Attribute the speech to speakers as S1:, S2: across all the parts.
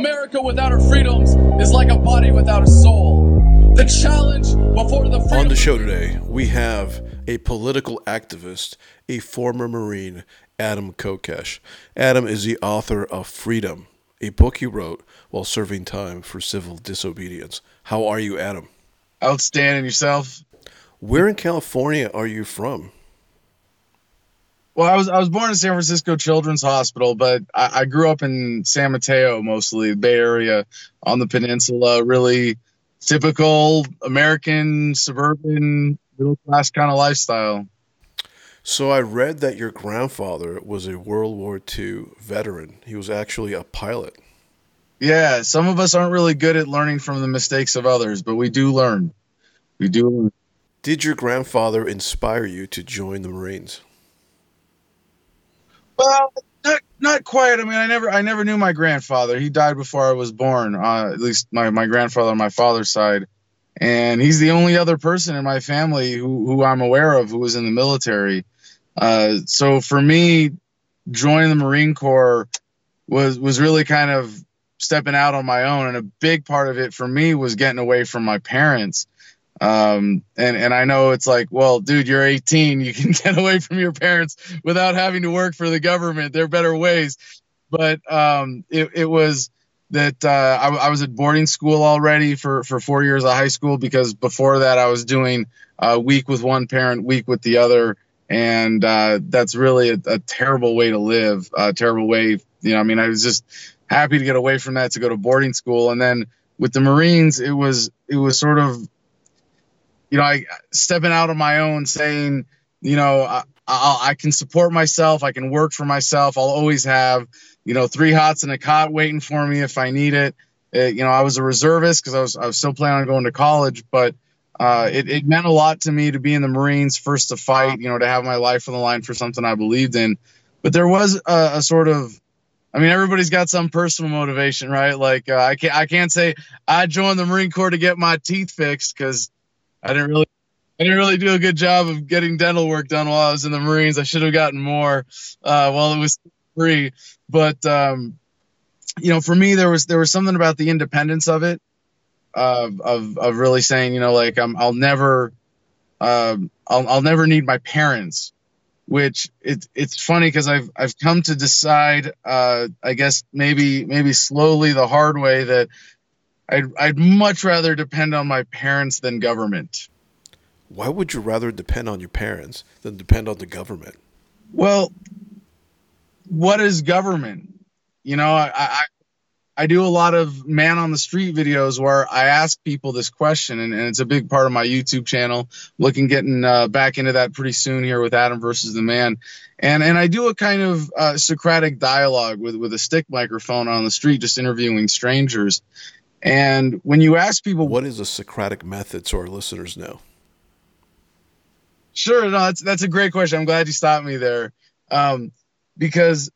S1: America without her freedoms is like a body without a soul. The challenge before the
S2: On the show today, we have a political activist, a former Marine, Adam Kokesh. Adam is the author of Freedom, a book he wrote while serving time for civil disobedience. How are you, Adam?
S3: Outstanding yourself.
S2: Where in California are you from?
S3: Well, I was I was born in San Francisco Children's Hospital, but I, I grew up in San Mateo, mostly the Bay Area, on the peninsula. Really typical American suburban middle class kind of lifestyle.
S2: So I read that your grandfather was a World War II veteran. He was actually a pilot.
S3: Yeah, some of us aren't really good at learning from the mistakes of others, but we do learn. We do learn.
S2: Did your grandfather inspire you to join the Marines?
S3: Well, not not quite. I mean, I never I never knew my grandfather. He died before I was born. Uh, at least my my grandfather on my father's side, and he's the only other person in my family who who I'm aware of who was in the military. Uh, so for me, joining the Marine Corps was was really kind of stepping out on my own, and a big part of it for me was getting away from my parents. Um, and, and I know it's like, well, dude, you're 18. You can get away from your parents without having to work for the government. There are better ways. But, um, it, it was that, uh, I, I was at boarding school already for, for four years of high school because before that I was doing a week with one parent, week with the other. And, uh, that's really a, a terrible way to live, a terrible way. You know, I mean, I was just happy to get away from that to go to boarding school. And then with the Marines, it was, it was sort of, you know, I stepping out on my own, saying, you know, I, I, I can support myself, I can work for myself. I'll always have, you know, three hots and a cot waiting for me if I need it. it you know, I was a reservist because I was I was still planning on going to college, but uh, it, it meant a lot to me to be in the Marines, first to fight, you know, to have my life on the line for something I believed in. But there was a, a sort of I mean, everybody's got some personal motivation, right? Like uh, I can't I can't say I joined the Marine Corps to get my teeth fixed because I didn't really I didn't really do a good job of getting dental work done while I was in the Marines. I should have gotten more uh, while it was free. But um, you know, for me, there was there was something about the independence of it, of of, of really saying, you know, like I'm, I'll never, um, I'll, I'll never need my parents. Which it, it's funny because I've I've come to decide, uh, I guess maybe maybe slowly the hard way that I'd, I'd much rather depend on my parents than government.
S2: Why would you rather depend on your parents than depend on the government?
S3: Well, what is government? You know, I, I, I do a lot of man on the street videos where I ask people this question, and, and it's a big part of my YouTube channel. Looking getting uh, back into that pretty soon here with Adam versus the Man, and and I do a kind of uh, Socratic dialogue with with a stick microphone on the street, just interviewing strangers. And when you ask people,
S2: what is a Socratic method, so our listeners know?
S3: Sure, no, that's that's a great question. I'm glad you stopped me there, um, because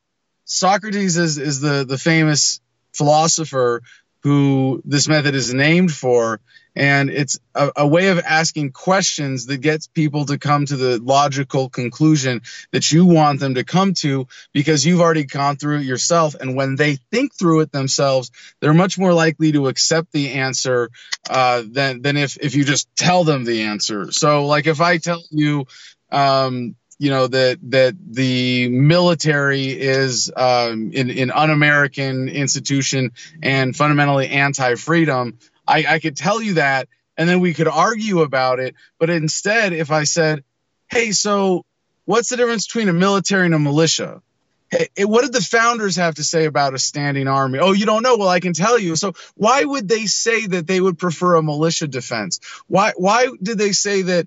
S3: Socrates is is the the famous philosopher who this method is named for. And it's a, a, way of asking questions that gets people to come to the logical conclusion that you want them to come to because you've already gone through it yourself. And when they think through it themselves, they're much more likely to accept the answer uh, than, than if, if you just tell them the answer. So, like if I tell you, um, you know that that the military is um, in an un-American institution and fundamentally anti-freedom. I, I could tell you that, and then we could argue about it. But instead, if I said, "Hey, so what's the difference between a military and a militia?" Hey, what did the founders have to say about a standing army? Oh, you don't know? Well, I can tell you. So why would they say that they would prefer a militia defense? Why why did they say that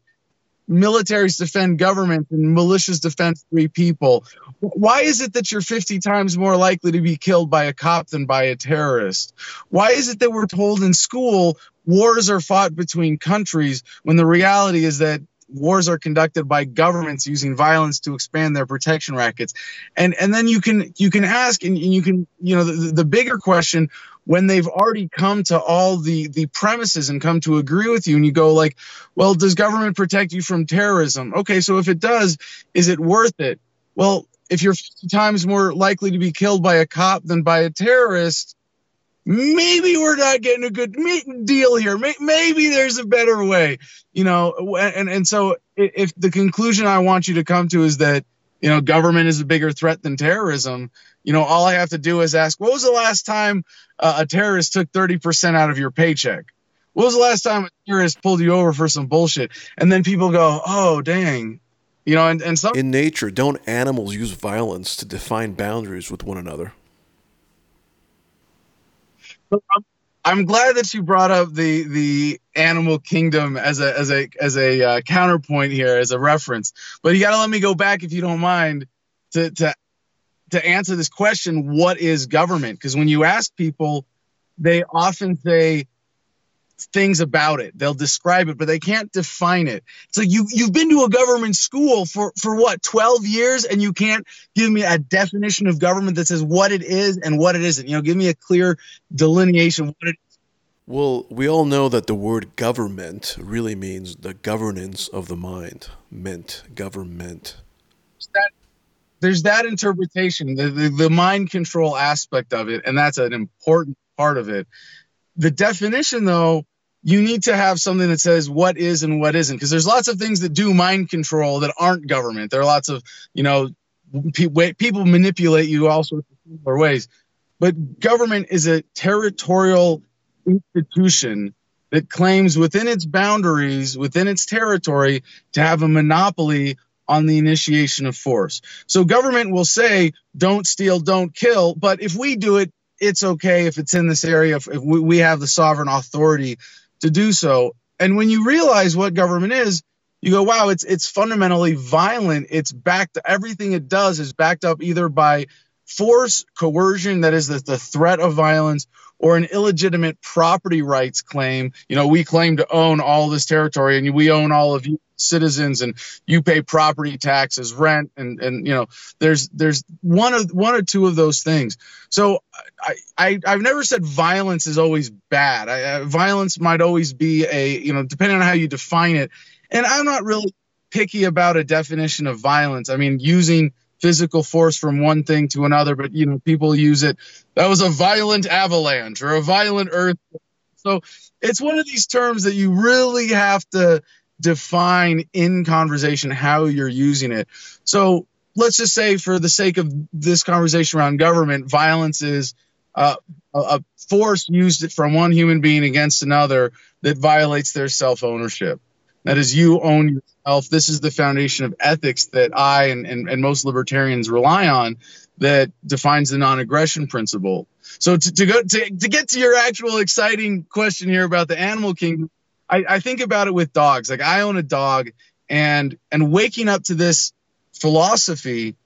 S3: militaries defend government and militias defend free people. Why is it that you're 50 times more likely to be killed by a cop than by a terrorist? Why is it that we're told in school wars are fought between countries when the reality is that wars are conducted by governments using violence to expand their protection rackets? And and then you can you can ask and, you can you know the, the bigger question when they've already come to all the the premises and come to agree with you and you go like well does government protect you from terrorism? Okay so if it does is it worth it? Well if you're 50 times more likely to be killed by a cop than by a terrorist maybe we're not getting a good deal here. Maybe there's a better way, you know. And and so if the conclusion I want you to come to is that you know government is a bigger threat than terrorism, you know, all I have to do is ask, what was the last time uh, a terrorist took 30% out of your paycheck? What was the last time a terrorist pulled you over for some bullshit? And then people go, oh, dang. You know, and, and some.
S2: In nature, don't animals use violence to define boundaries with one another?
S3: I'm, glad that you brought up the the animal kingdom as a as a as a uh, counterpoint here as a reference. But you got to let me go back if you don't mind to to to answer this question, what is government? Because when you ask people, they often say things about it. They'll describe it, but they can't define it. So you you've been to a government school for for what 12 years and you can't give me a definition of government that says what it is and what it isn't. You know, give me a clear delineation what it is.
S2: Well, we all know that the word government really means the governance of the mind. Mint, government.
S3: That there's that interpretation, the, the, the mind control aspect of it, and that's an important part of it. The definition, though, you need to have something that says what is and what isn't, because there's lots of things that do mind control that aren't government. There are lots of, you know, pe- people manipulate you all sorts of similar ways. But government is a territorial institution that claims within its boundaries, within its territory, to have a monopoly on the initiation of force. So government will say, don't steal, don't kill. But if we do it, it's okay if it's in this area, if, we have the sovereign authority to do so. And when you realize what government is, you go, wow, it's it's fundamentally violent. It's backed everything it does is backed up either by force, coercion, that is the, the threat of violence, or an illegitimate property rights claim. You know, we claim to own all this territory and we own all of you citizens and you pay property taxes, rent, and and you know, there's there's one of one or two of those things. So I, I I've never said violence is always bad. I, violence might always be a you know, depending on how you define it. And I'm not really picky about a definition of violence. I mean, using physical force from one thing to another, but you know, people use it. That was a violent avalanche or a violent earth. So it's one of these terms that you really have to define in conversation how you're using it. So let's just say, for the sake of this conversation around government, violence is uh, a force used from one human being against another that violates their self ownership. That is, you own yourself. This is the foundation of ethics that I and, and, and most libertarians rely on that defines the non aggression principle. So, to, to, go to, to get to your actual exciting question here about the animal kingdom, I, I think about it with dogs. Like, I own a dog, and and waking up to this philosophy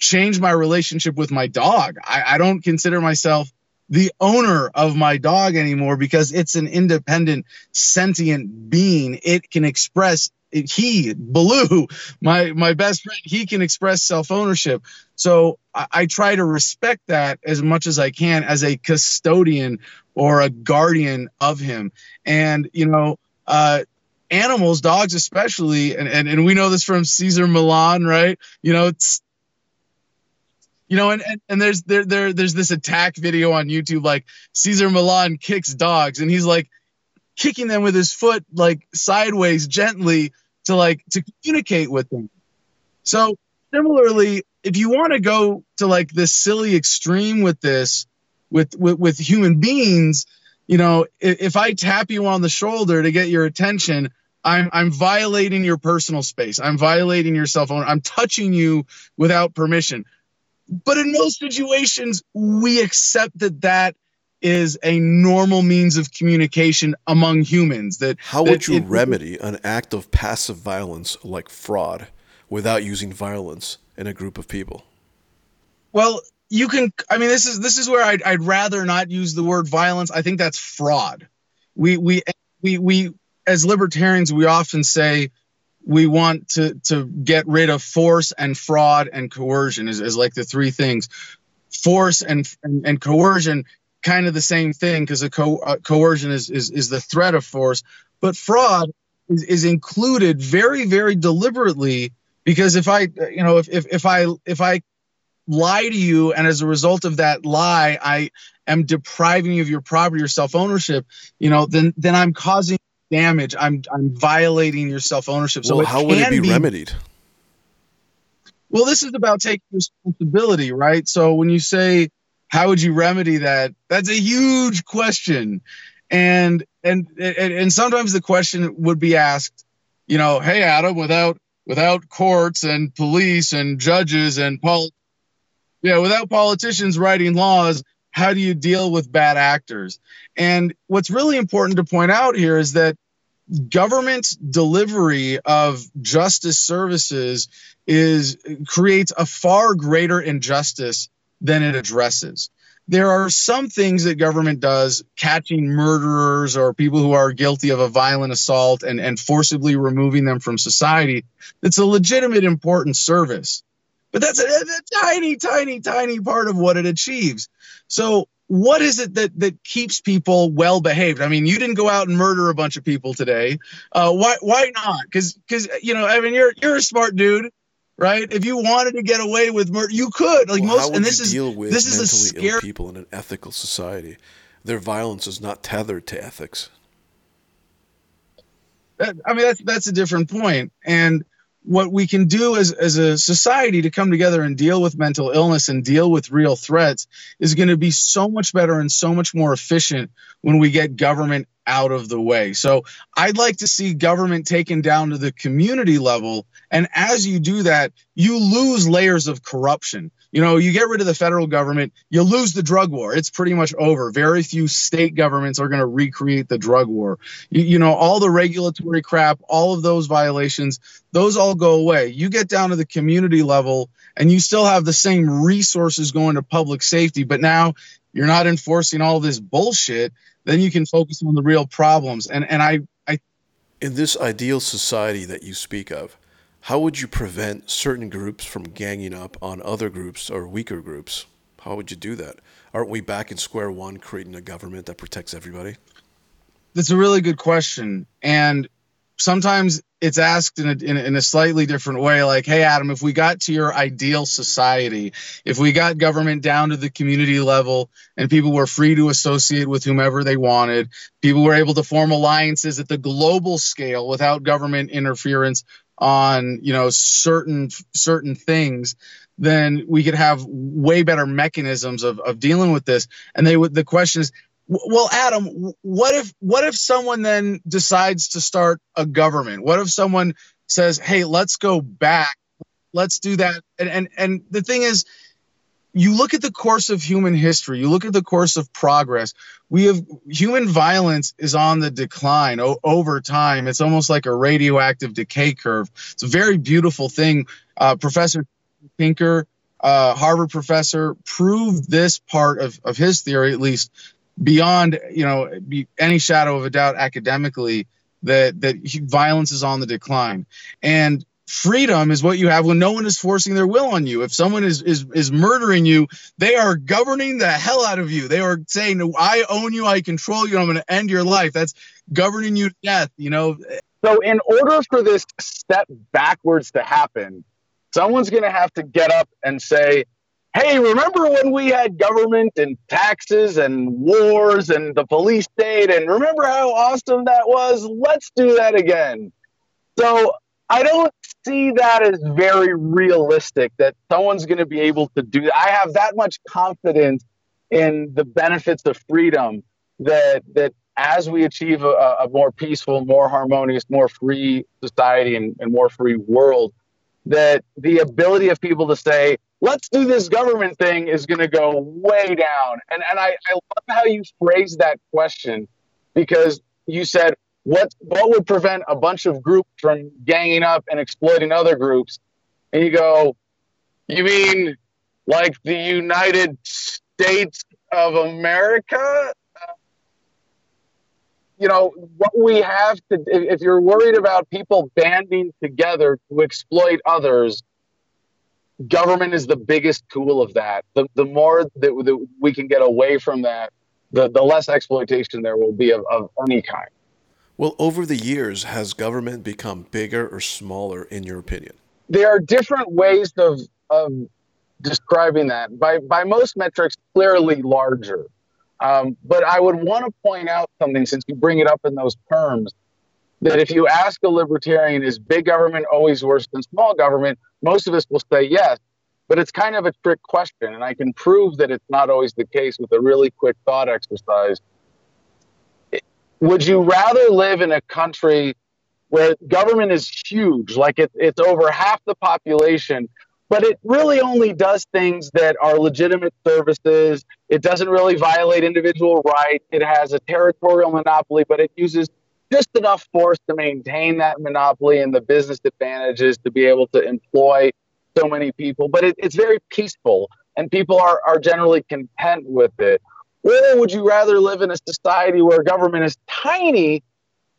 S3: changed my relationship with my dog. I, I don't consider myself the owner of my dog anymore because it's an independent, sentient being. It can express he blue my my best friend, he can express self ownership. So I, I, try to respect that as much as I can as a custodian or a guardian of him. And you know, uh, animals, dogs especially, and, and and we know this from Cesar Millan right? You know, it's you know, and, and, and there's there there there's this attack video on YouTube like Cesar Millan kicks dogs and he's like kicking them with his foot like sideways gently to like to communicate with them. So similarly, if you want to go to like this silly extreme with this with with, with human beings, you know, if, if I tap you on the shoulder to get your attention, I'm I'm violating your personal space. I'm violating your cell phone. I'm touching you without permission. But in most situations, we accept that that is a normal means of communication among humans. That
S2: how would you
S3: it,
S2: remedy an act of passive violence like fraud without using violence in a group of people?
S3: Well, you can. I mean, this is this is where I'd, I'd rather not use the word violence. I think that's fraud. We we we we as libertarians we often say we want to to get rid of force and fraud and coercion is, is like the three things. Force and and, and coercion kind of the same thing because a co- uh, coercion is, is is the threat of force. But fraud is, is included very very deliberately because if i you know if, if if i if i lie to you, and as a result of that lie, I am depriving you of your property, your self ownership, you know, then then I'm causing damage. I'm I'm violating your self ownership. So
S2: well, how would it be, be remedied?
S3: Well, this is about taking responsibility, right? So when you say how would you remedy that, that's a huge question. And and and, and sometimes the question would be asked, you know, hey Adam, without without courts and police and judges and pol yeah, without politicians writing laws, how do you deal with bad actors? And what's really important to point out here is that government delivery of justice services is creates a far greater injustice than it addresses. There are some things that government does, catching murderers or people who are guilty of a violent assault and, and forcibly removing them from society. That's a legitimate, important service. But that's a, a tiny, tiny, tiny part of what it achieves. So what is it that that keeps people well behaved? I mean, you didn't go out and murder a bunch of people today. Uh, why why not? Because because you know, I mean, you're you're a smart dude, right? If you wanted to get away with murder, you could. Like
S2: well,
S3: most, and this is
S2: this is a scary people in an ethical society. Their violence is not tethered to ethics.
S3: I mean, that's that's a different point, and what we can do as, as a society to come together and deal with mental illness and deal with real threats is going to be so much better and so much more efficient when we get government out of the way. So I'd like to see government taken down to the community level. And as you do that, you lose layers of corruption. You know, you get rid of the federal government, you lose the drug war. It's pretty much over. Very few state governments are going to recreate the drug war. You, you know, all the regulatory crap, all of those violations, those all go away. You get down to the community level and you still have the same resources going to public safety, but now you're not enforcing all this bullshit then you can focus on the real problems. And and I, I
S2: in this ideal society that you speak of, how would you prevent certain groups from ganging up on other groups or weaker groups? How would you do that? Aren't we back in square one, creating a government that protects everybody?
S3: That's a really good question. And sometimes it's asked in a, in in, a, slightly different way like hey adam if we got to your ideal society if we got government down to the community level and people were free to associate with whomever they wanted people were able to form alliances at the global scale without government interference on you know certain certain things then we could have way better mechanisms of, of dealing with this and they would the question is well, Adam, what if what if someone then decides to start a government? What if someone says, "Hey, let's go back. Let's do that." And and and the thing is, you look at the course of human history, you look at the course of progress. We have human violence is on the decline o- over time. It's almost like a radioactive decay curve. It's a very beautiful thing. Uh, professor Pinker, uh, Harvard professor, proved this part of, of his theory, at least, beyond you know any shadow of a doubt academically that that violence is on the decline and freedom is what you have when no one is forcing their will on you if someone is is is murdering you they are governing the hell out of you they are saying i own you i control you i'm going to end your life that's governing you to death you know
S4: so in order for this step backwards to happen someone's going to have to get up and say hey, remember when we had government and taxes and wars and the police state? And remember how awesome that was? Let's do that again. So I don't see that as very realistic that someone's going to be able to do that. I have that much confidence in the benefits of freedom that that as we achieve a, a more peaceful, more harmonious, more free society and, and more free world, that the ability of people to say, let's do this government thing is going to go way down. And, and I, I love how you phrased that question because you said, what, what would prevent a bunch of groups from ganging up and exploiting other groups? And you go, you mean like the United States of America? you know what we have to if you're worried about people banding together to exploit others government is the biggest tool of that the, the more that, that we can get away from that the, the less exploitation there will be of, of any kind
S2: well over the years has government become bigger or smaller in your opinion
S4: there are different ways of of
S3: describing that. By by most metrics, clearly larger. Um, but I would want to point out something since you bring it up in those terms that if you ask a libertarian, is big government always worse than small government? Most of us will say yes. But it's kind of a trick question, and I can prove that it's not always the case with a really quick thought exercise. Would you rather live in a country where government is huge, like it, it's over half the population, but it really only does things that are legitimate services. It doesn't really violate individual rights. It has a territorial monopoly, but it uses just enough force to maintain that monopoly and the business advantages to be able to employ so many people. But it, it's very peaceful, and people are, are generally content with it. Or would you rather live in a society where government is tiny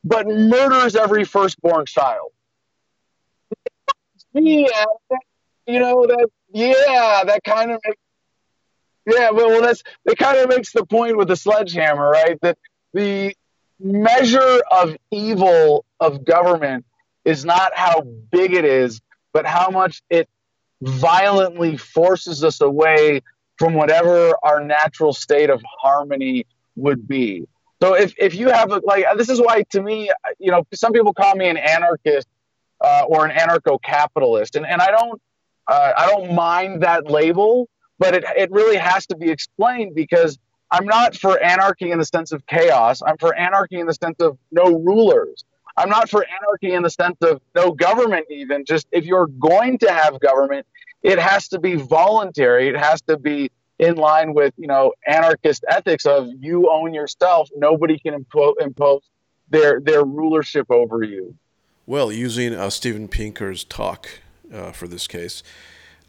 S3: but murders every firstborn child? Yeah, you know that. Yeah, that kind of makes. Yeah, well, that's it. Kind of makes the point with the sledgehammer, right? That the measure of evil of government is not how big it is, but how much it violently forces us away from whatever our natural state of harmony would be. So if, if you have a, like this is why to me you know some people call me an anarchist uh, or an anarcho-capitalist and, and I don't uh, I don't mind that label but it, it really has to be explained because I'm not for anarchy in the sense of chaos. I'm for anarchy in the sense of no rulers. I'm not for anarchy in the sense of no government, even. Just if you're going to have government, it has to be voluntary. It has to be in line with, you know, anarchist ethics of you own yourself. Nobody can impo- impose their their rulership over you.
S2: Well, using uh, Steven Pinker's talk uh, for this case,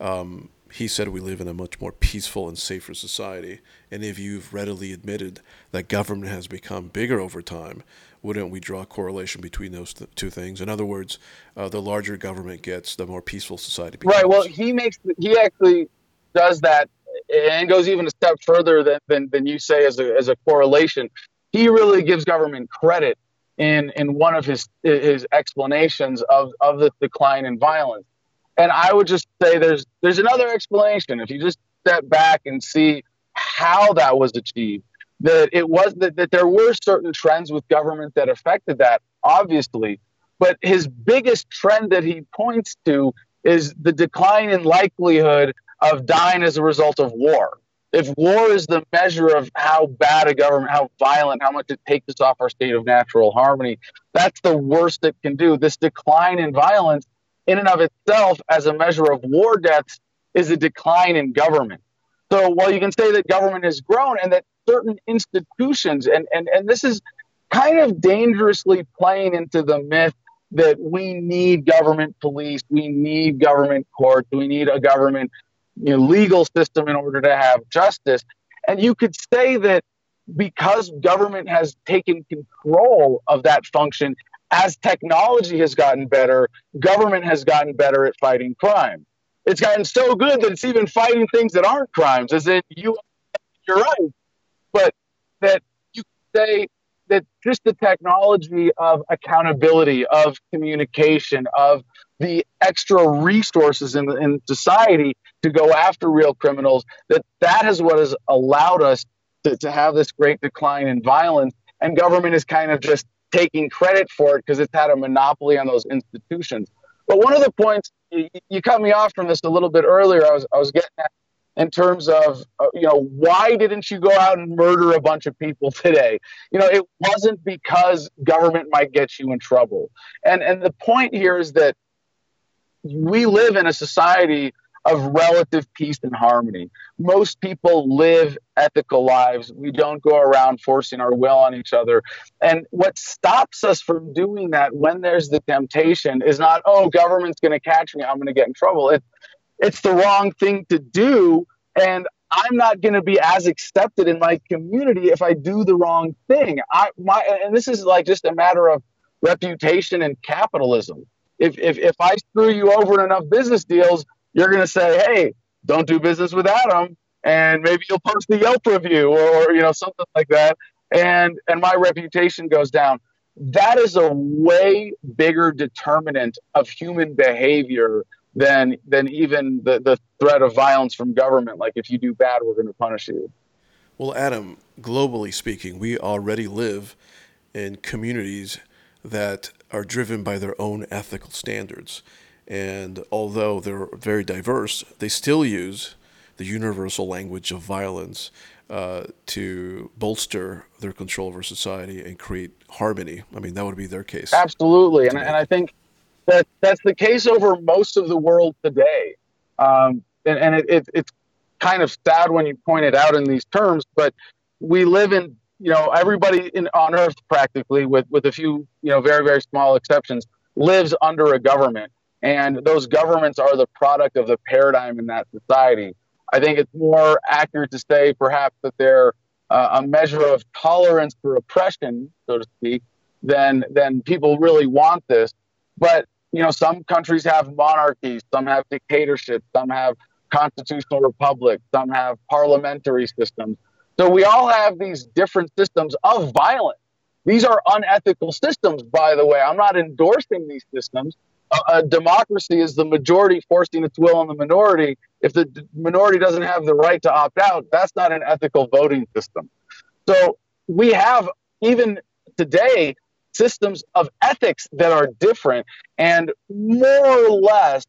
S2: um, he said we live in a much more peaceful and safer society. And if you've readily admitted that government has become bigger over time, wouldn't we draw a correlation between those th- two things? In other words, uh, the larger government gets, the more peaceful society becomes.
S3: Right. Well, he makes he actually does that and goes even a step further than, than, than you say as a, as a correlation. He really gives government credit in in one of his his explanations of, of the decline in violence. And I would just say there's there's another explanation. If you just step back and see how that was achieved, that it was that, that there were certain trends with government that affected that, obviously. But his biggest trend that he points to is the decline in likelihood of dying as a result of war. If war is the measure of how bad a government, how violent, how much it takes us off our state of natural harmony, that's the worst it can do. This decline in violence in and of itself as a measure of war deaths is a decline in government. So while you can say that government has grown and that certain institutions, and, and, and this is kind of dangerously playing into the myth that we need government police, we need government courts, we need a government you know, legal system in order to have justice. And you could say that because government has taken control of that function, as technology has gotten better, government has gotten better at fighting crime. It's gotten so good that it's even fighting things that aren't crimes, as in you, you're right, but that you say that just the technology of accountability, of communication, of the extra resources in, in society to go after real criminals, that that is what has allowed us to, to have this great decline in violence. And government is kind of just taking credit for it because it's had a monopoly on those institutions. But one of the points you, you, cut me off from this a little bit earlier. I was I was getting at in terms of uh, you know why didn't you go out and murder a bunch of people today? You know it wasn't because government might get you in trouble. And and the point here is that we live in a society of relative peace and harmony. Most people live ethical lives. We don't go around forcing our will on each other. And what stops us from doing that when there's the temptation is not, oh, government's going to catch me, I'm going to get in trouble. It, it's the wrong thing to do. And I'm not going to be as accepted in my community if I do the wrong thing. I my and this is like just a matter of reputation and capitalism. If if if I screw you over in enough business deals, you're going to say, hey, don't do business with Adam. And maybe you'll post a Yelp review or, or, you know, something like that. And, and my reputation goes down. That is a way bigger determinant of human behavior than than even the, the threat of violence from government. Like if you do bad, we're going to punish you.
S2: Well, Adam, globally speaking, we already live in communities that are driven by their own ethical standards. And although they're very diverse, they still use the universal language of violence uh, to bolster their control over society and create harmony. I mean, that would be their case.
S3: Absolutely. And, and I think that that's the case over most of the world today. Um, and, and it, it, it's kind of sad when you point it out in these terms, but we live in, you know, everybody in, on earth practically, with, with a few, you know, very, very small exceptions, lives under a government. And those governments are the product of the paradigm in that society. I think it's more accurate to say perhaps that they're uh, a measure of tolerance for oppression, so to speak, than than people really want this. But you know, some countries have monarchies, some have dictatorships, some have constitutional republics, some have parliamentary systems. So we all have these different systems of violence. These are unethical systems, by the way. I'm not endorsing these systems. A, democracy is the majority forcing its will on the minority. If the d- minority doesn't have the right to opt out, that's not an ethical voting system. So we have, even today, systems of ethics that are different and more or less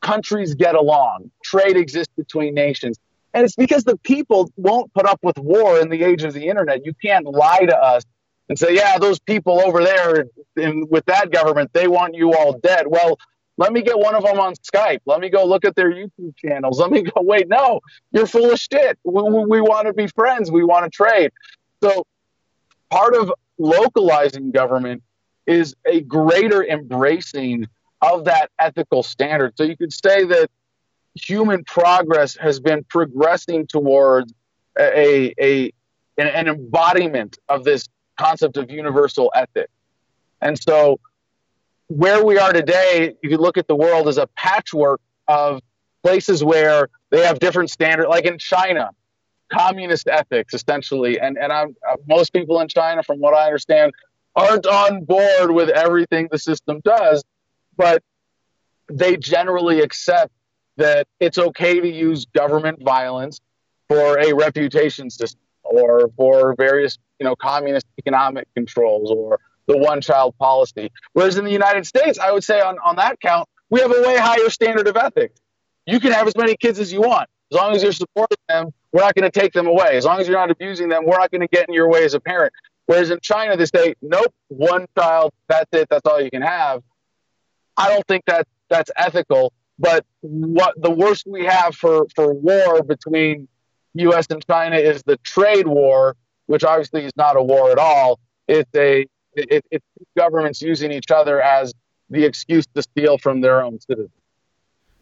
S3: countries get along trade exists between nations and it's because the people won't put up with war in the age of the internet you can't lie to us and say yeah those people over there in, with that government they want you all dead. Well let me get one of them on skype. Let me go look at their youtube channels. Let me go wait no you're full of shit. We, we, we want to be friends. We want to trade. So part of localizing government is a greater embracing of that ethical standard. So you could say that human progress has been progressing towards a, a an, an embodiment of this concept of universal ethics. And so where we are today, you look at the world as a patchwork of places where they have different standards, like in China, communist ethics essentially and and I'm, uh, most people in China from what I understand aren't on board with everything the system does but they generally accept that it's okay to use government violence for a reputation system or for various you know communist economic controls or the one child policy whereas in the United States I would say on on that count we have a way higher standard of ethics you can have as many kids as you want as long as you're supporting them we're not going to take them away. As long as you're not abusing them, we're not going to get in your way as a parent. Whereas in China, they say, nope, one child, that's it, that's all you can have. I don't think that that's ethical. But what the worst we have for, for war between U.S. and China is the trade war, which obviously is not a war at all. It's a it, it's governments using each other as the excuse to steal from their own citizens.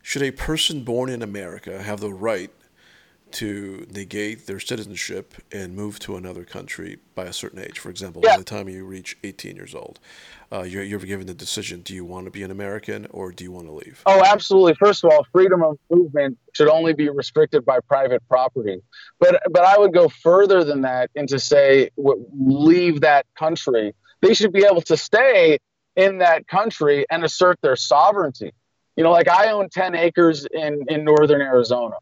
S2: Should a person born in America have the right to negate their citizenship and move to another country by a certain age. For example, yeah. by the time you reach 18 years old, uh, you're, you're given the decision: do you want to be an American or do you want to leave?
S3: Oh, absolutely. First of all, freedom of movement should only be restricted by private property. But but I would go further than that and to say leave that country. They should be able to stay in that country and assert their sovereignty. You know, like I own 10 acres in in northern Arizona.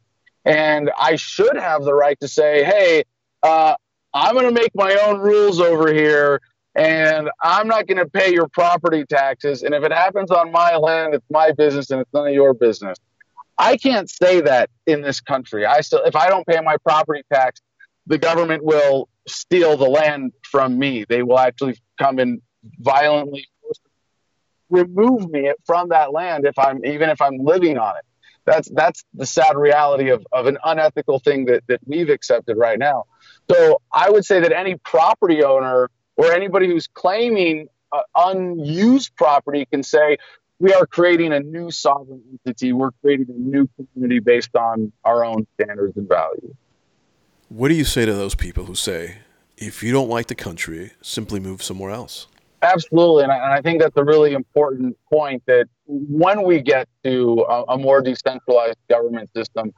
S3: And I should have the right to say, hey, uh, I'm going to make my own rules over here and I'm not going to pay your property taxes. And if it happens on my land, it's my business and it's none of your business. I can't say that in this country. I still, if I don't pay my property tax, the government will steal the land from me. They will actually come and violently remove me from that land if I'm even if I'm living on it that's that's the sad reality of, of an unethical thing that, that we've accepted right now. So I would say that any property owner or anybody who's claiming uh, unused property can say, we are creating a new sovereign entity. We're creating a new community based on our own standards and values.
S2: What do you say to those people who say, if you don't like the country, simply move somewhere else?
S3: Absolutely, and I, and I, think that's a really important point. That when we get to a, a, more decentralized government system,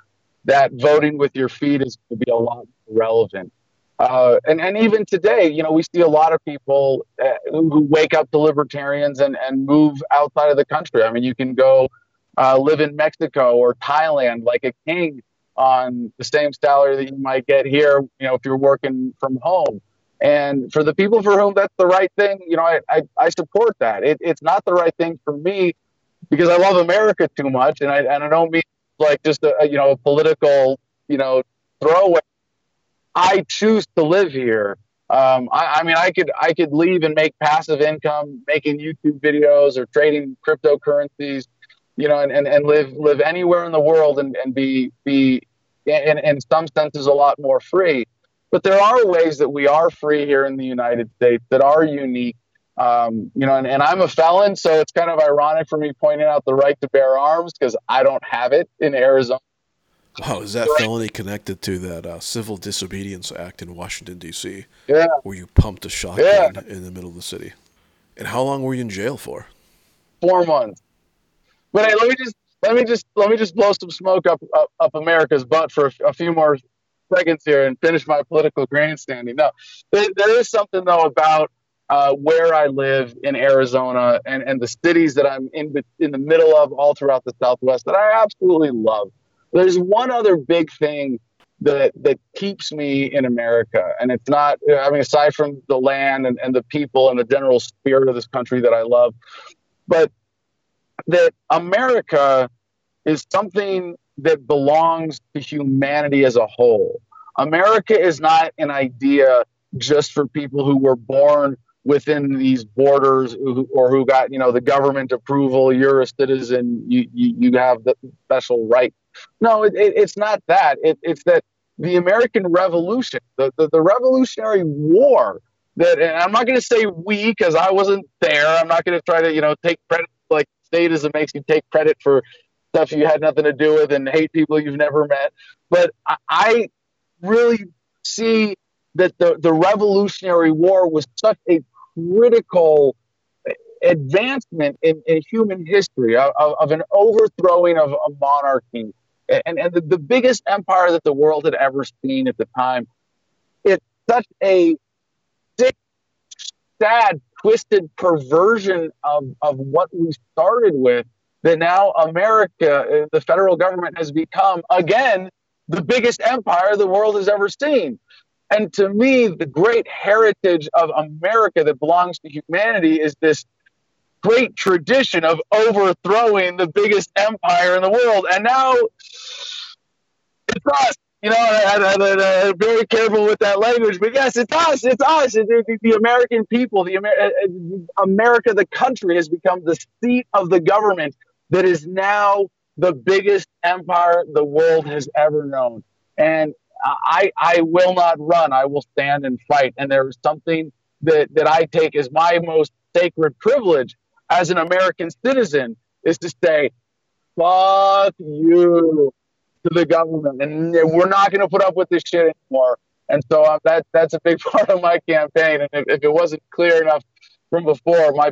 S3: that voting with your feet is going to be a lot more relevant. Uh, and and even today, you know, we see a lot of people uh, who wake up to libertarians and and move outside of the country. I mean, you can go uh, live in Mexico or Thailand like a king on the same salary that you might get here, you know, if you're working from home. And for the people for whom that's the right thing, you know, I, I, I support that. It, it's not the right thing for me because I love America too much, and I, and I don't mean like just a, you know a political you know throwaway. I choose to live here. Um, I, I mean, I could I could leave and make passive income making YouTube videos or trading cryptocurrencies, you know, and, and, and live live anywhere in the world and, and be be in, in some senses a lot more free. But there are ways that we are free here in the United States that are unique. Um, you know, and, and I'm a felon, so it's kind of ironic for me pointing out the right to bear arms because I don't have it in Arizona.
S2: Wow, is that felony connected to that uh, Civil Disobedience Act in Washington D.C.
S3: Yeah.
S2: where you pumped a shotgun
S3: Yeah.
S2: in the middle of the city? And how long were you in jail for?
S3: four months. But hey, let me just let me just let me just blow some smoke up up, up America's butt for a, a few more seconds here and finish my political grandstanding. No, there, there is something though about uh, where I live in Arizona and, and the cities that I'm in in the middle of all throughout the Southwest that I absolutely love. There's one other big thing that that keeps me in America, and it's not. I mean, aside from the land and, and the people and the general spirit of this country that I love, but that America is something that belongs to humanity as a whole. America is not an idea just for people who were born within these borders or who got you know the government approval. You're a citizen. You you, you have the special right. No it, it, it's not that. It, it's that the american revolution the, the, the revolutionary war that and i'm not going to say we because i wasn't there. I'm not going to try to you know take credit like statism makes you take credit for stuff you had nothing to do with and hate people you've never met but i, really see that the, the Revolutionary War was such a critical advancement in, in human history of, of, of an overthrowing of a monarchy and, and the, the biggest empire that the world had ever seen at the time. It's such a sick, sad, twisted perversion of, of what we started with that now America, uh, the federal government, has become again the biggest empire the world has ever seen. And to me, the great heritage of America that belongs to humanity is this great tradition of overthrowing the biggest empire in the world. And now it's us. You know, I, I'm very careful with that language, but yes, it's us. It's us. It, it, the American people, the Amer- uh, America, the country, has become the seat of the government that is now the biggest empire the world has ever known. And I, I will not run. I will stand and fight. And there is something that, that I take as my most sacred privilege as an American citizen is to say, fuck you to the government. And we're not going to put up with this shit anymore. And so uh, that, that's a big part of my campaign. And if, if it wasn't clear enough from before, my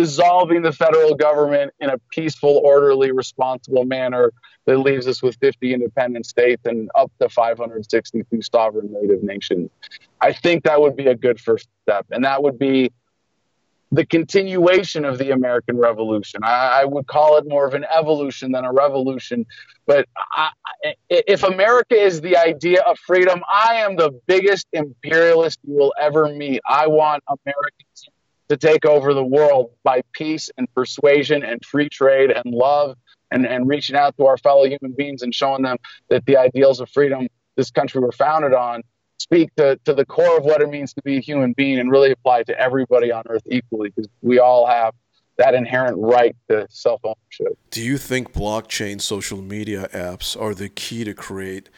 S3: dissolving the federal government in a peaceful, orderly, responsible manner that leaves us with 50 independent states and up to 562 sovereign native nations. I think that would be a good first step. And that would be the continuation of the American Revolution. I, I would call it more of an evolution than a revolution. But I, if America is the idea of freedom, I am the biggest imperialist you will ever meet. I want Americans to take over the world by peace and persuasion and free trade and love and, and reaching out to our fellow human beings and showing them that the ideals of freedom this country were founded on speak to, to the core of what it means to be a human being and really apply to everybody on earth equally because we all have that inherent right to self ownership.
S2: Do you think blockchain social media apps are the key to create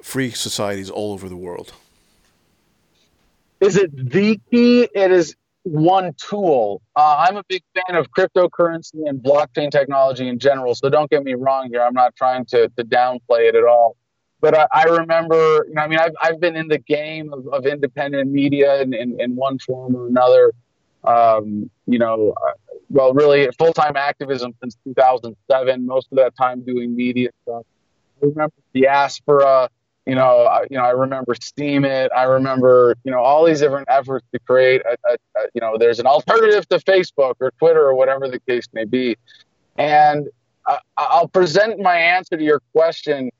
S2: free societies all over the world?
S3: Is it the key? It is one tool. Uh, I'm a big fan of cryptocurrency and blockchain technology in general, so don't get me wrong here. I'm not trying to, to downplay it at all. But I, I remember, you know, I mean, I've, I've been in the game of, of independent media in, in, in one form or another. Um, you know, uh, well, really full time activism since 2007, most of that time doing media stuff. I remember Diaspora, you know, I, you know, I remember Steemit. I remember, you know, all these different efforts to create, a, a, a, you know, there's an alternative to Facebook or Twitter or whatever the case may be. And I, I'll present my answer to your question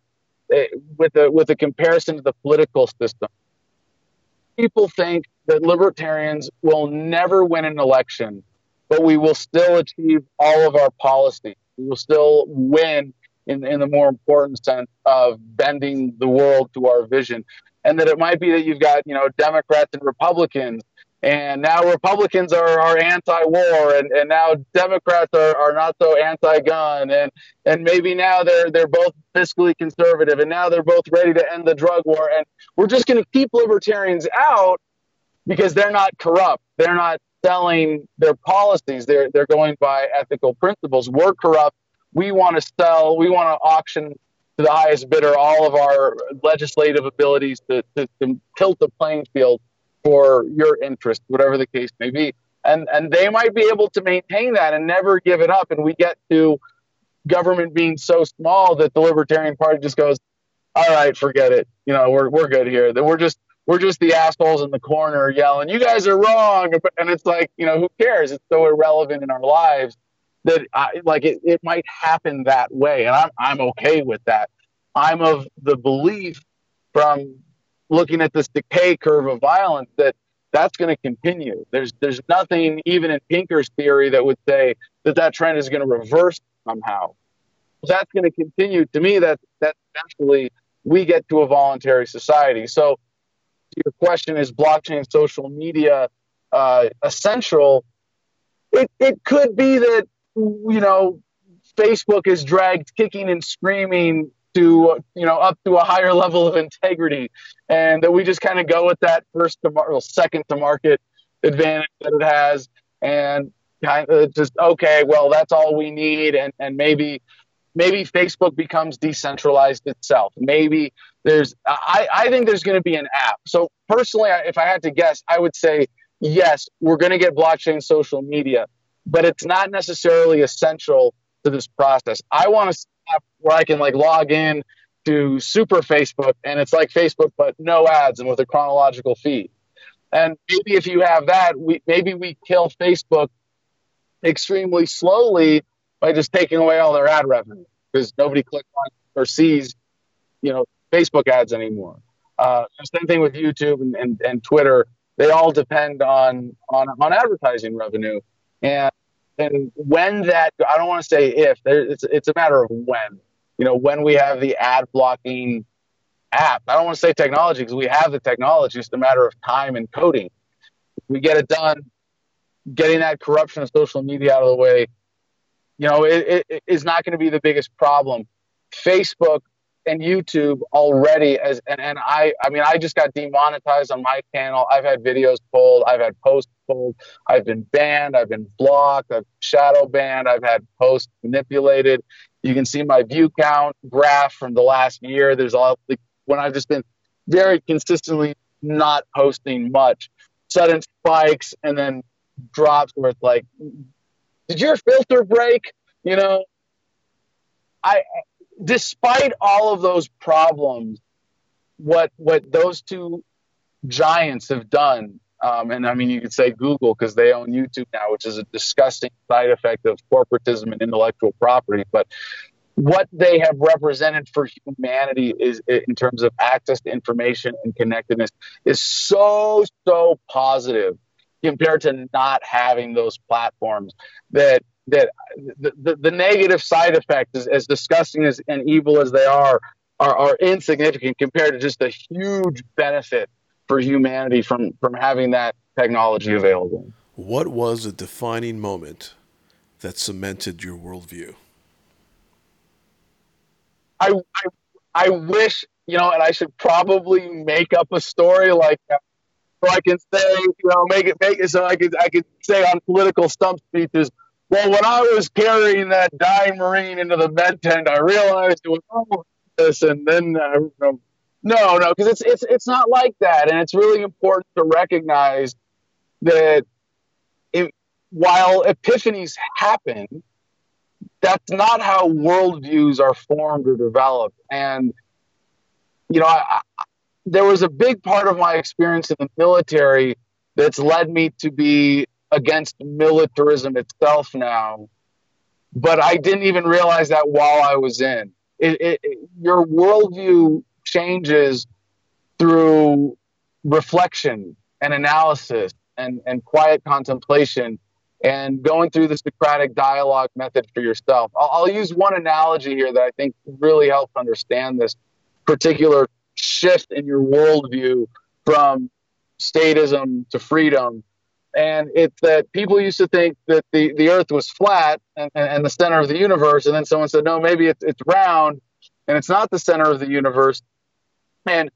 S3: eh, with a with a comparison to the political system. People think that libertarians will never win an election, but we will still achieve all of our policies. We will still win in, in the more important sense of bending the world to our vision. And that it might be that you've got, you know, Democrats and Republicans and now Republicans are, are anti-war, and, and now Democrats are, are not so anti-gun, and and maybe now they're they're both fiscally conservative, and now they're both ready to end the drug war, and we're just going to keep libertarians out because they're not corrupt, they're not selling their policies, they're they're going by ethical principles. We're corrupt. We want to sell. We want to auction to the highest bidder all of our legislative abilities to, to, to tilt the playing field for your interest, whatever the case may be. And and they might be able to maintain that and never give it up. And we get to government being so small that the Libertarian Party just goes, All right, forget it. You know, we're we're good here. We're just we're just the assholes in the corner yelling, You guys are wrong. And it's like, you know, who cares? It's so irrelevant in our lives that I, like it, it might happen that way. And I'm I'm okay with that. I'm of the belief from looking at this decay curve of violence that that's going to continue. There's there's nothing even in Pinker's theory that would say that that trend is going to reverse somehow. That's going to continue. To me, that that eventually we get to a voluntary society. So, your question is blockchain, social media uh, essential? It it could be that you know Facebook is dragged kicking and screaming to you know up to a higher level of integrity, and that we just kind of go with that first to mar- well, second to market advantage that it has, and kind of just okay, well that's all we need, and and maybe maybe Facebook becomes decentralized itself. Maybe there's I I think there's going to be an app. So personally, if I had to guess, I would say yes, we're going to get blockchain social media, but it's not necessarily essential to this process. I want to where I can like log in to Super Facebook and it's like Facebook but no ads and with a chronological feed. And maybe if you have that, we maybe we kill Facebook extremely slowly by just taking away all their ad revenue because nobody clicks on or sees, you know, Facebook ads anymore. Uh, same thing with YouTube and, and, and Twitter. They all depend on, on on advertising revenue, and and when that I don't want to say if it's it's a matter of when. You know, when we have the ad blocking app. I don't want to say technology because we have the technology. It's a matter of time and coding. We get it done, getting that corruption of social media out of the way. You know, it, it, it is not going to be the biggest problem. Facebook and YouTube already as and, and I I mean I just got demonetized on my channel. I've had videos pulled, I've had posts I've been banned, I've been blocked, I've shadow banned, I've had posts manipulated. You can see my view count graph from the last year. There's all the when I've just been very consistently not posting much, sudden spikes and then drops where it's like, did your filter break? You know, I despite all of those problems, what what those two giants have done, um, and I mean you could say Google because they own YouTube now, which is a disgusting side effect of corporatism and intellectual property, but what they have represented for humanity is in terms of access to information and connectedness is so so positive compared to not having those platforms that that the, the, the negative side effects, as, as disgusting as and evil as they are, are, are insignificant compared to just the huge benefit for humanity from, from having that technology available.
S2: What was a defining moment that cemented your worldview?
S3: I, I, I wish, you know, and I should probably make up a story like that so I can say, you know, make it, make it so I could, I could say on political stump speeches, well, when I was carrying that dying Marine into the med tent, I realized it was all this, and then uh, no, no, because it's it's it's not like that, and it's really important to recognize that while epiphanies happen, that's not how worldviews are formed or developed. And you know, I, I, there was a big part of my experience in the military that's led me to be against militarism itself now but I didn't even realize that while I was in. It, it, it, your worldview changes through reflection and analysis and, and quiet contemplation and going through the Socratic dialogue method for yourself. I'll, I'll use one analogy here that I think really helps understand this particular shift in your worldview from statism to freedom. And it's that people used to think that the, the earth was flat and, and the center of the universe. And then someone said, no, maybe it's, it's round and it's not the center of the universe. And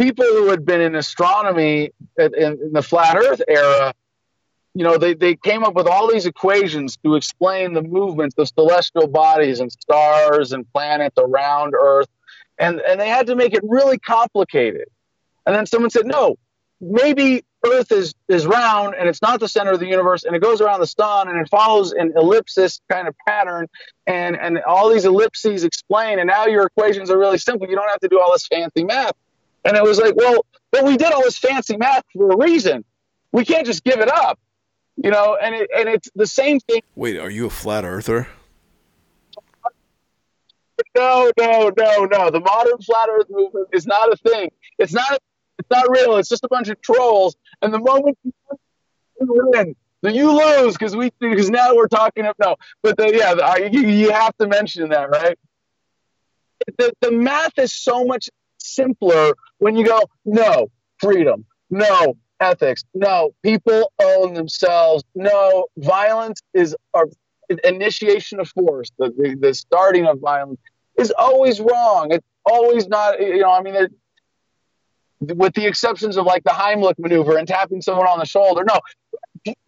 S3: people who had been in astronomy in, in the flat earth era you know, they, they came up with all these equations to explain the movements of celestial bodies and stars and planets around Earth. And, and they had to make it really complicated. And then someone said, no, maybe Earth is, is round and it's not the center of the universe and it goes around the sun and it follows an ellipsis kind of pattern. And, and all these ellipses explain. And now your equations are really simple. You don't have to do all this fancy math. And it was like, well, but we did all this fancy math for a reason. We can't just give it up you know, and it, and it's the same thing.
S2: Wait, are you a flat earther?
S3: No, no, no, no. The modern flat Earth movement is not a thing. It's not. It's not real. It's just a bunch of trolls. And the moment you win, then you lose because we because now we're talking of no. But the, yeah, you, you have to mention that, right? The the math is so much simpler when you go no freedom, no ethics. No, people own themselves. No, violence is our initiation of force. The, the, the starting of violence is always wrong. It's always not. You know, I mean, it, with the exceptions of like the Heimlich maneuver and tapping someone on the shoulder. No,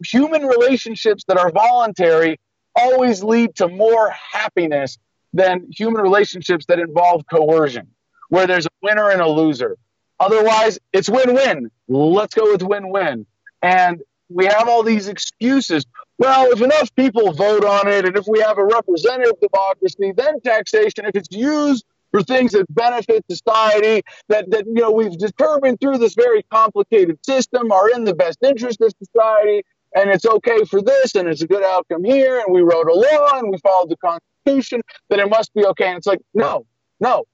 S3: human relationships that are voluntary always lead to more happiness than human relationships that involve coercion, where there's a winner and a loser. Otherwise, it's win win. Let's go with win win. And we have all these excuses. Well, if enough people vote on it, and if we have a representative democracy, then taxation, if it's used for things that benefit society, that, that you know we've determined through this very complicated system are in the best interest of society, and it's okay for this, and it's a good outcome here, and we wrote a law and we followed the Constitution, then it must be okay. And it's like, no, no,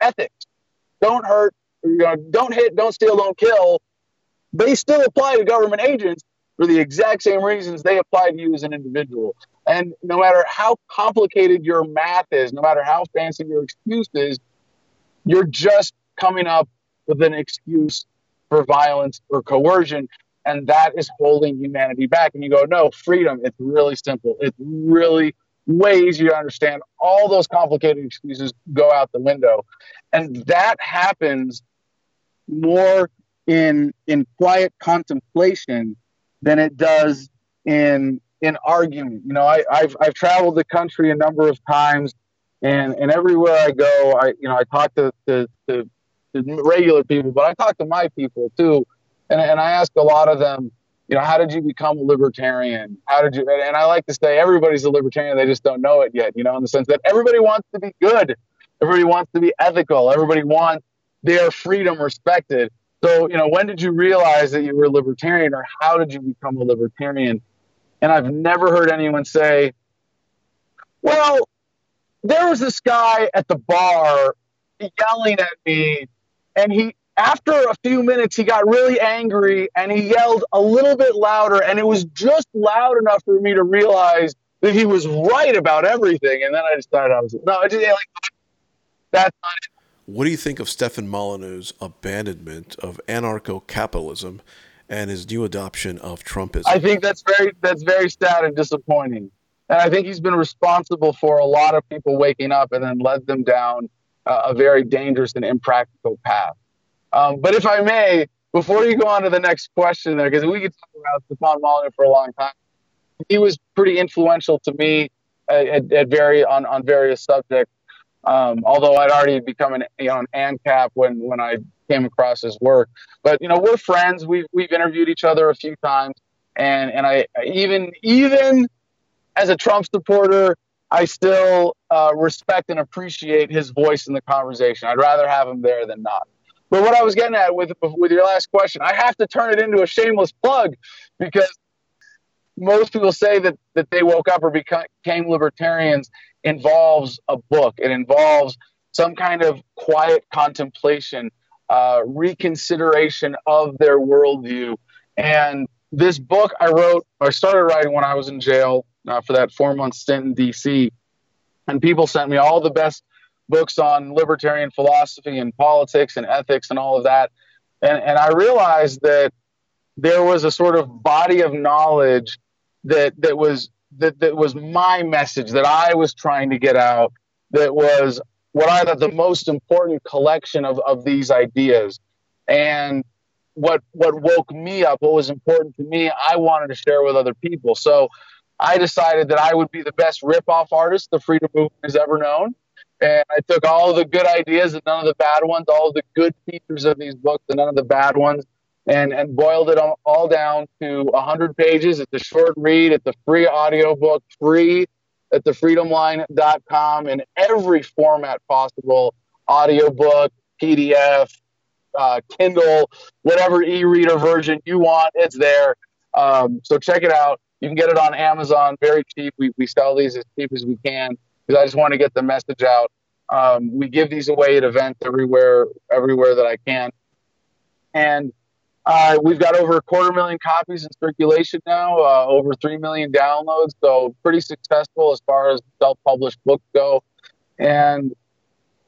S3: ethics. Don't hurt, you know, don't hit, don't steal, don't kill, they still apply to government agents for the exact same reasons they apply to you as an individual. And no matter how complicated your math is, no matter how fancy your excuse is, you're just coming up with an excuse for violence or coercion. And that is holding humanity back. And you go, no, freedom, it's really simple. It's really way easier to understand. All those complicated excuses go out the window. And that happens more in in quiet contemplation than it does in in argument. You know, I, I've I've traveled the country a number of times, and and everywhere I go, I you know I talk to to, to, to regular people, but I talk to my people too, and and I ask a lot of them. You know, how did you become a libertarian? How did you? And I like to say everybody's a libertarian. They just don't know it yet. You know, in the sense that everybody wants to be good, everybody wants to be ethical, everybody wants their freedom respected. So, you know, when did you realize that you were a libertarian or how did you become a libertarian? And I've never heard anyone say, well, there was this guy at the bar yelling at me and he after a few minutes he got really angry and he yelled a little bit louder and it was just loud enough for me to realize that he was right about everything and then i thought i was no I just, like that's not it.
S2: What do you think of Stefan Molyneux's abandonment of anarcho-capitalism and his new adoption of Trumpism?
S3: I think that's very that's very sad and disappointing, and I think he's been responsible for a lot of people waking up and then led them down uh, a very dangerous and impractical path. Um, but if I may, before you go on to the next question, there, because we could talk about Stefan Molyneux for a long time, he was pretty influential to me at, at, at very on on various subjects. Um, although I'd already become an you know an ANCAP when when I came across his work. But you know we're friends. We've we've interviewed each other a few times, and and I even even as a Trump supporter, I still uh, respect and appreciate his voice in the conversation. I'd rather have him there than not. But what I was getting at with with your last question, I have to turn it into a shameless plug because most people say that, that they woke up or became libertarians involves a book. It involves some kind of quiet contemplation, uh, reconsideration of their worldview. And this book I wrote, I started writing when I was in jail uh, for that four month stint in DC. And people sent me all the best books on libertarian philosophy and politics and ethics and all of that. And, and I realized that there was a sort of body of knowledge that, that was that, that was my message that I was trying to get out that was what I thought the most important collection of, of these ideas. And what what woke me up, what was important to me, I wanted to share with other people. So I decided that I would be the best rip-off artist the freedom movement has ever known. And I took all the good ideas and none of the bad ones, all the good features of these books and none of the bad ones, and, and boiled it all down to 100 pages. It's a short read. It's a free audiobook, free at thefreedomline.com in every format possible audiobook, PDF, uh, Kindle, whatever e reader version you want, it's there. Um, so check it out. You can get it on Amazon very cheap. We, we sell these as cheap as we can because I just want to get the message out. Um, we give these away at events everywhere, everywhere that I can. And uh, we've got over a quarter million copies in circulation now, uh, over 3 million downloads. So, pretty successful as far as self published books go. And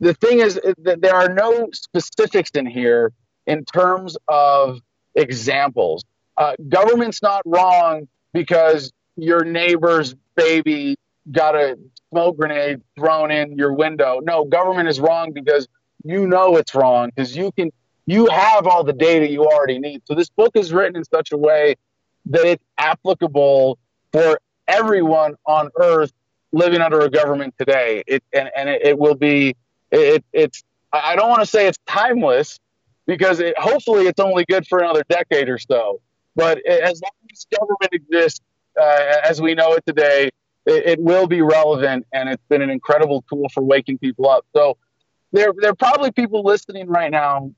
S3: the thing is that there are no specifics in here in terms of examples. Uh, government's not wrong because your neighbor's baby got a smoke grenade thrown in your window. No, government is wrong because you know it's wrong because you can you have all the data you already need. So this book is written in such a way that it's applicable for everyone on earth living under a government today. It and, and it, it will be it, it's I don't want to say it's timeless because it, hopefully it's only good for another decade or so. But as long as government exists uh, as we know it today, it, it, will be relevant, and it's been an incredible tool for waking people up. So there, there are probably people listening right now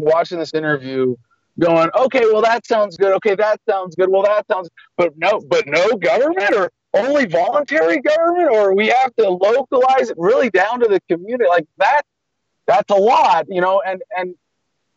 S3: watching this interview going, okay, well, that sounds good. Okay, that sounds good. Well, that sounds, but no, but no government or only voluntary government, or we have to localize it really down to the community. Like that, that's a lot, you know, and, and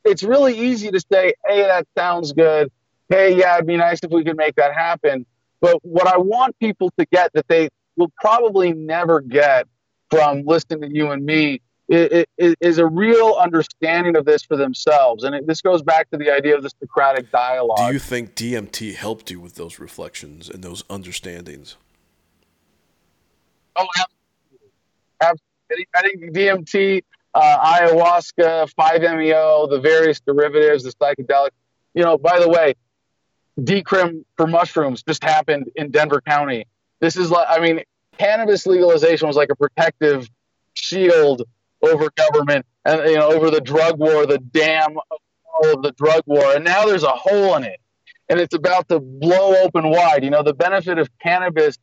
S3: it's really easy to say, hey, that sounds good. Hey, yeah, it'd be nice if we could make that happen. But what I want people to get that they will probably never get from listening to you and me is a real understanding of this for themselves. And it, this goes back to the idea of the Socratic dialogue.
S2: Do you think DMT helped you with those reflections and those understandings?
S3: Oh, absolutely. I think DMT, uh, ayahuasca, 5-MeO, the various derivatives, the psychedelic. You know, by the way, decrim for mushrooms just happened in Denver County. This is like, I mean, cannabis legalization was like a protective shield over government and you know over the drug war, the dam of the drug war, and now there's a hole in it, and it's about to blow open wide. You know, the benefit of cannabis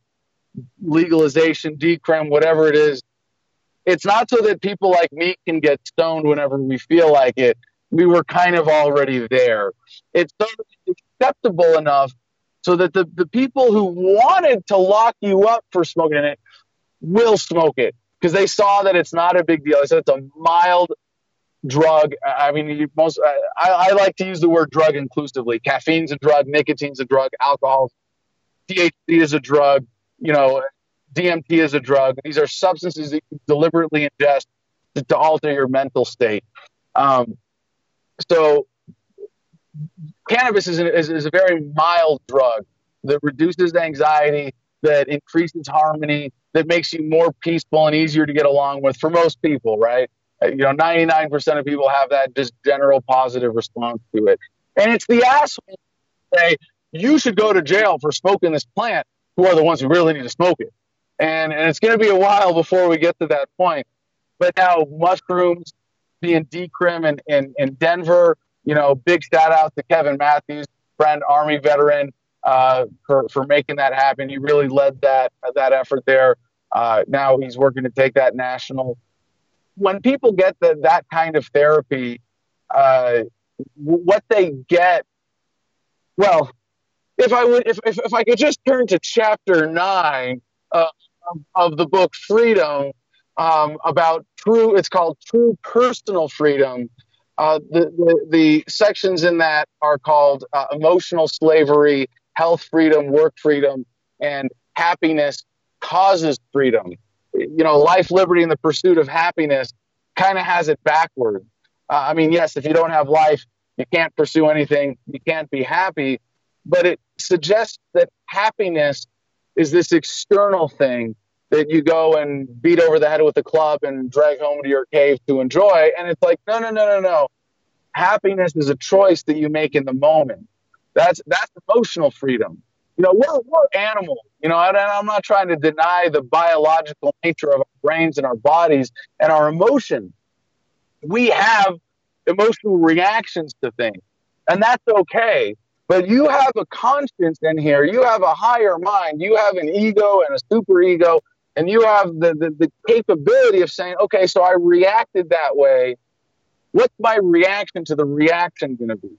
S3: legalization, decrim, whatever it is, it's not so that people like me can get stoned whenever we feel like it. We were kind of already there. It's acceptable enough so that the, the people who wanted to lock you up for smoking it will smoke it because they saw that it's not a big deal. They said it's a mild drug. I mean, most I, I, like to use the word drug inclusively. Caffeine's a drug, nicotine's a drug, alcohol, THC is a drug. You know, DMT is a drug. These are substances that you deliberately ingest to, to alter your mental state. Um, so, cannabis is, is, is a very mild drug that reduces anxiety, that increases harmony, that makes you more peaceful and easier to get along with for most people, right? Uh, you know, 99% of people have that just general positive response to it. And it's the assholes say, you should go to jail for smoking this plant, who are the ones who really need to smoke it. And, and it's going to be a while before we get to that point. But now mushrooms being decrim in, in, in Denver, you know, big shout out to Kevin Matthews, friend, Army veteran, uh, for, for making that happen. He really led that, that effort there. Uh, now he's working to take that national. When people get the, that kind of therapy, uh, what they get, well, if I would, if, if, if I could just turn to chapter nine uh, of, of the book Freedom um, about true, it's called True Personal Freedom. Uh, the, the, the sections in that are called uh, emotional slavery, health freedom, work freedom, and happiness causes freedom. You know, life, liberty, and the pursuit of happiness kind of has it backward. Uh, I mean, yes, if you don't have life, you can't pursue anything, you can't be happy, but it suggests that happiness is this external thing that you go and beat over the head with a club and drag home to your cave to enjoy. And it's like, no, no, no, no, no. Happiness is a choice that you make in the moment. That's that's emotional freedom. You know, we're, we're animals. You know, and I'm not trying to deny the biological nature of our brains and our bodies and our emotions. We have emotional reactions to things, and that's okay. But you have a conscience in here. You have a higher mind. You have an ego and a super ego, and you have the, the, the capability of saying, okay, so I reacted that way. What's my reaction to the reaction going to be?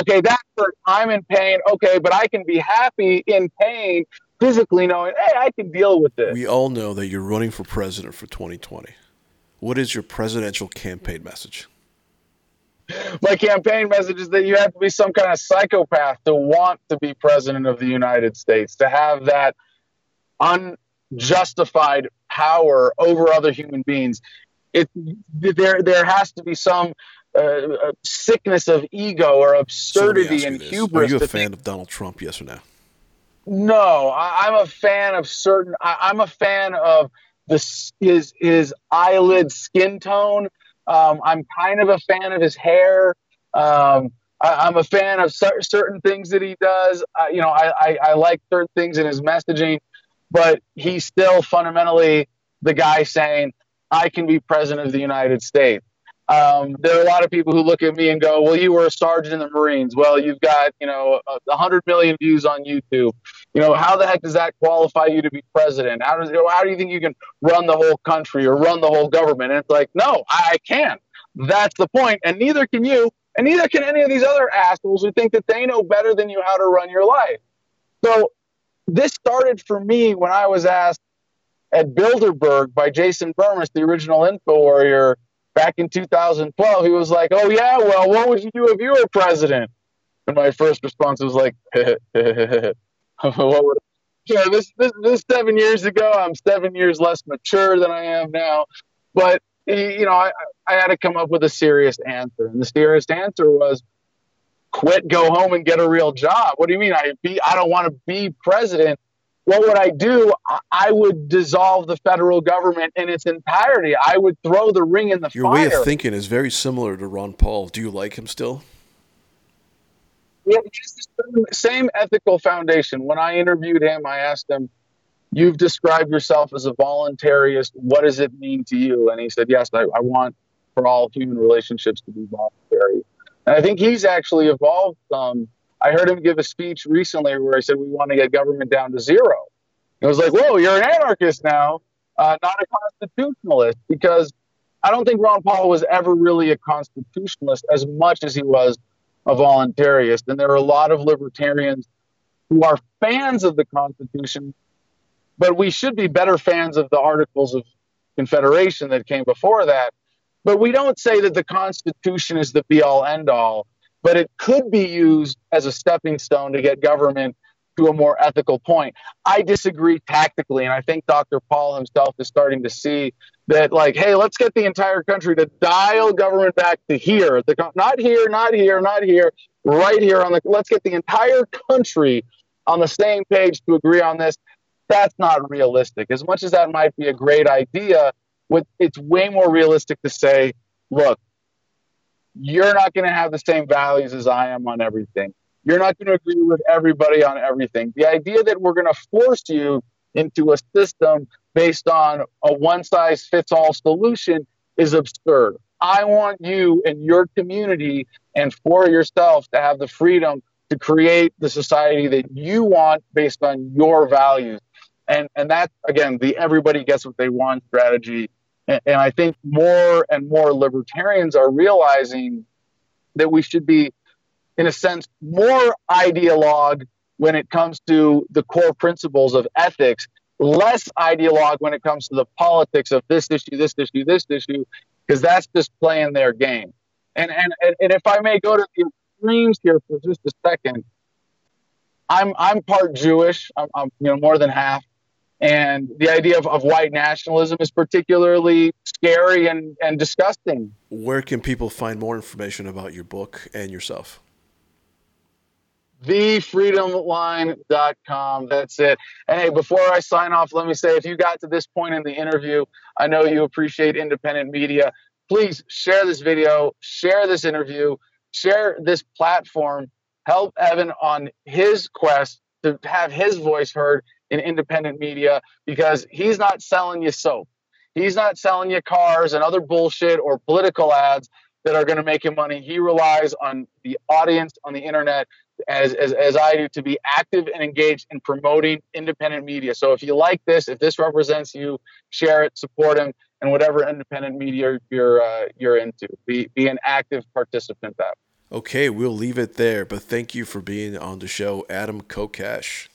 S3: Okay, that hurt. I'm in pain. Okay, but I can be happy in pain, physically knowing, hey, I can deal with this.
S2: We all know that you're running for president for 2020. What is your presidential campaign message?
S3: My campaign message is that you have to be some kind of psychopath to want to be president of the United States, to have that unjustified power over other human beings. It there there has to be some uh, sickness of ego or absurdity and hubris.
S2: Are you a fan think, of Donald Trump? Yes or no?
S3: No, I, am a fan of certain. I, am a fan of the his his eyelid skin tone. Um, I'm kind of a fan of his hair. Um, I, am a fan of cer- certain things that he does. Uh, you know, I, I, I like certain things in his messaging, but he's still fundamentally the guy saying, "I can be president of the United States." Um, there are a lot of people who look at me and go, "Well, you were a sergeant in the Marines. Well, you've got you know a hundred million views on YouTube. You know how the heck does that qualify you to be president? How does how do you think you can run the whole country or run the whole government?" And it's like, no, I can't. That's the point. point, and neither can you, and neither can any of these other assholes who think that they know better than you how to run your life. So this started for me when I was asked at Bilderberg by Jason Bermas, the original Info Warrior back in 2012, he was like, "Oh yeah, well, what would you do if you were president?" And my first response was like, "What would?" Yeah, this, this this seven years ago. I'm seven years less mature than I am now, but you know, I I had to come up with a serious answer, and the serious answer was, "Quit, go home, and get a real job." What do you mean? I be I don't want to be president what would I do? I would dissolve the federal government in its entirety. I would throw the ring in the
S2: Your
S3: fire.
S2: way of thinking is very similar to Ron Paul. Do you like him still?
S3: Yeah, the same ethical foundation. When I interviewed him, I asked him, You've described yourself as a voluntarist. What does it mean to you? And he said, Yes, I, I want for all human relationships to be voluntary. And I think he's actually evolved some I heard him give a speech recently where he said we want to get government down to zero. It was like, whoa, you're an anarchist now, uh, not a constitutionalist, because I don't think Ron Paul was ever really a constitutionalist as much as he was a voluntarist. And there are a lot of libertarians who are fans of the Constitution, but we should be better fans of the Articles of Confederation that came before that. But we don't say that the Constitution is the be all end all but it could be used as a stepping stone to get government to a more ethical point. I disagree tactically, and I think Dr. Paul himself is starting to see that, like, hey, let's get the entire country to dial government back to here, the, not here, not here, not here, right here on the. Let's get the entire country on the same page to agree on this. That's not realistic. As much as that might be a great idea, it's way more realistic to say, look, you're not going to have the same values as I am on everything. You're not going to agree with everybody on everything. The idea that we're going to force you into a system based on a one size fits all solution is absurd. I want you and your community and for yourself to have the freedom to create the society that you want based on your values. And and that again, the everybody gets what they want strategy and, and I think more and more libertarians are realizing that we should be in a sense, more ideologue when it comes to the core principles of ethics, less ideologue when it comes to the politics of this issue, this issue, this issue, because that's just playing their game. And, and and if I may go to the extremes here for just a second, I'm I'm part Jewish. I'm, I'm you know more than half, and the idea of, of white nationalism is particularly scary and, and disgusting.
S2: Where can people find more information about your book and yourself?
S3: thefreedomline.com. That's it. And hey, before I sign off, let me say if you got to this point in the interview, I know you appreciate independent media. Please share this video, share this interview, share this platform. Help Evan on his quest to have his voice heard in independent media because he's not selling you soap. He's not selling you cars and other bullshit or political ads that are going to make him money. He relies on the audience on the internet as, as, as I do to be active and engaged in promoting independent media. So if you like this, if this represents you, share it, support him, and whatever independent media you're uh, you're into, be be an active participant. That.
S2: Okay, we'll leave it there. But thank you for being on the show, Adam Kokesh.